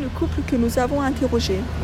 le couple que nous avons interrogé.